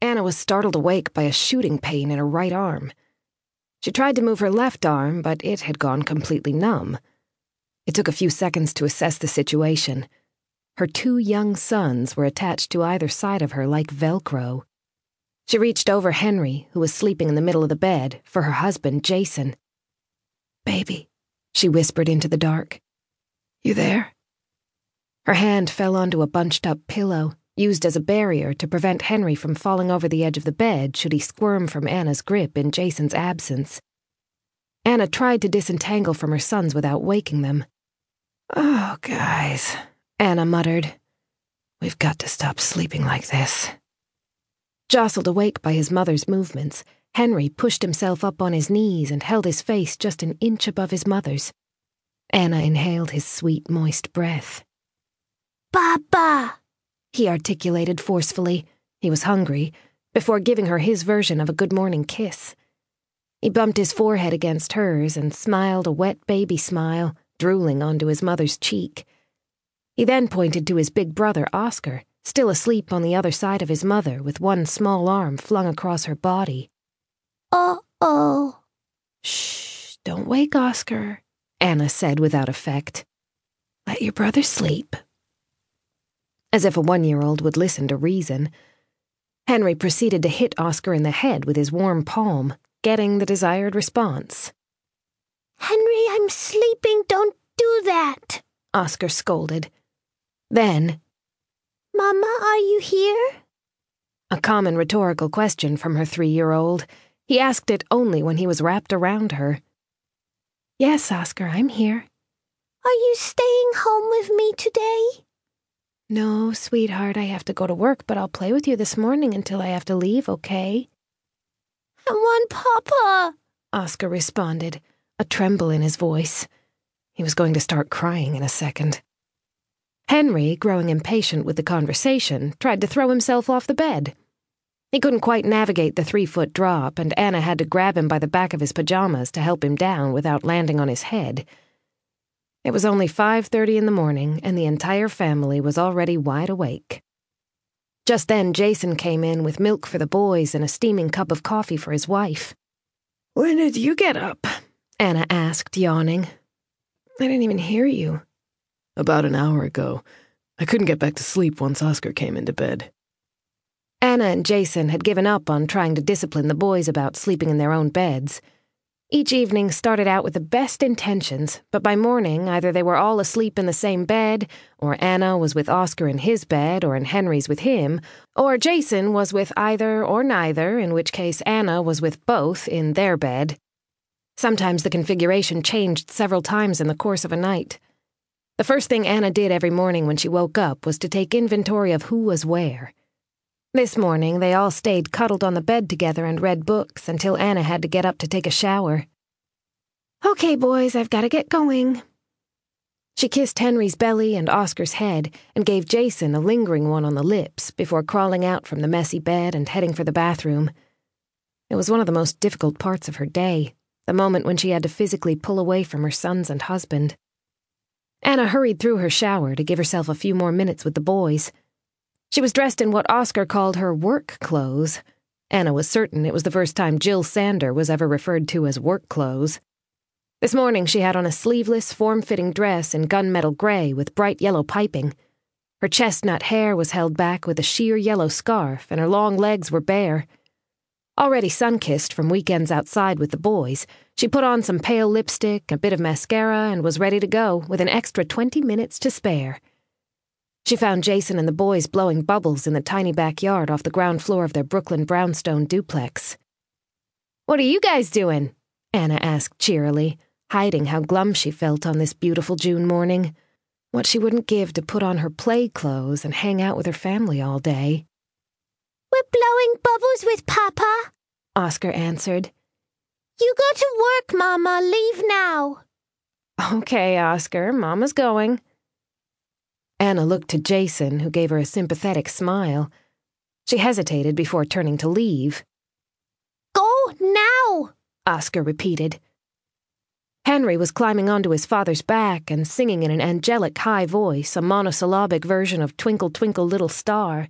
Anna was startled awake by a shooting pain in her right arm. She tried to move her left arm, but it had gone completely numb. It took a few seconds to assess the situation. Her two young sons were attached to either side of her like Velcro. She reached over Henry, who was sleeping in the middle of the bed, for her husband, Jason. Baby, she whispered into the dark. You there? Her hand fell onto a bunched up pillow, used as a barrier to prevent Henry from falling over the edge of the bed should he squirm from Anna's grip in Jason's absence. Anna tried to disentangle from her sons without waking them. Oh, guys, Anna muttered. We've got to stop sleeping like this. Jostled awake by his mother's movements, Henry pushed himself up on his knees and held his face just an inch above his mother's. Anna inhaled his sweet, moist breath. Papa! He articulated forcefully. He was hungry, before giving her his version of a good morning kiss. He bumped his forehead against hers and smiled a wet baby smile, drooling onto his mother's cheek. He then pointed to his big brother, Oscar, still asleep on the other side of his mother with one small arm flung across her body. Uh oh. Shh, don't wake Oscar, Anna said without effect. Let your brother sleep. As if a one year old would listen to reason. Henry proceeded to hit Oscar in the head with his warm palm, getting the desired response. Henry, I'm sleeping. Don't do that, Oscar scolded. Then, Mama, are you here? A common rhetorical question from her three year old. He asked it only when he was wrapped around her. Yes, Oscar, I'm here. Are you staying home with me today? No, sweetheart, I have to go to work, but I'll play with you this morning until I have to leave, okay? I want Papa, Oscar responded, a tremble in his voice. He was going to start crying in a second. Henry, growing impatient with the conversation, tried to throw himself off the bed. He couldn't quite navigate the three foot drop, and Anna had to grab him by the back of his pajamas to help him down without landing on his head. It was only 5:30 in the morning, and the entire family was already wide awake. Just then Jason came in with milk for the boys and a steaming cup of coffee for his wife. When did you get up? Anna asked, yawning. I didn't even hear you. About an hour ago. I couldn't get back to sleep once Oscar came into bed. Anna and Jason had given up on trying to discipline the boys about sleeping in their own beds. Each evening started out with the best intentions, but by morning either they were all asleep in the same bed, or Anna was with Oscar in his bed or in Henry's with him, or Jason was with either or neither, in which case Anna was with both in their bed. Sometimes the configuration changed several times in the course of a night. The first thing Anna did every morning when she woke up was to take inventory of who was where. This morning, they all stayed cuddled on the bed together and read books until Anna had to get up to take a shower. Okay, boys, I've got to get going. She kissed Henry's belly and Oscar's head and gave Jason a lingering one on the lips before crawling out from the messy bed and heading for the bathroom. It was one of the most difficult parts of her day, the moment when she had to physically pull away from her sons and husband. Anna hurried through her shower to give herself a few more minutes with the boys. She was dressed in what Oscar called her work clothes. Anna was certain it was the first time Jill Sander was ever referred to as work clothes. This morning she had on a sleeveless, form fitting dress in gunmetal gray with bright yellow piping. Her chestnut hair was held back with a sheer yellow scarf, and her long legs were bare. Already sun kissed from weekends outside with the boys, she put on some pale lipstick, a bit of mascara, and was ready to go with an extra 20 minutes to spare. She found Jason and the boys blowing bubbles in the tiny backyard off the ground floor of their Brooklyn brownstone duplex. What are you guys doing? Anna asked cheerily, hiding how glum she felt on this beautiful June morning. What she wouldn't give to put on her play clothes and hang out with her family all day. We're blowing bubbles with Papa, Oscar answered. You go to work, Mama. Leave now. Okay, Oscar, Mama's going. Anna looked to Jason, who gave her a sympathetic smile. She hesitated before turning to leave. Go now, Oscar repeated. Henry was climbing onto his father's back and singing in an angelic high voice a monosyllabic version of Twinkle, Twinkle, Little Star.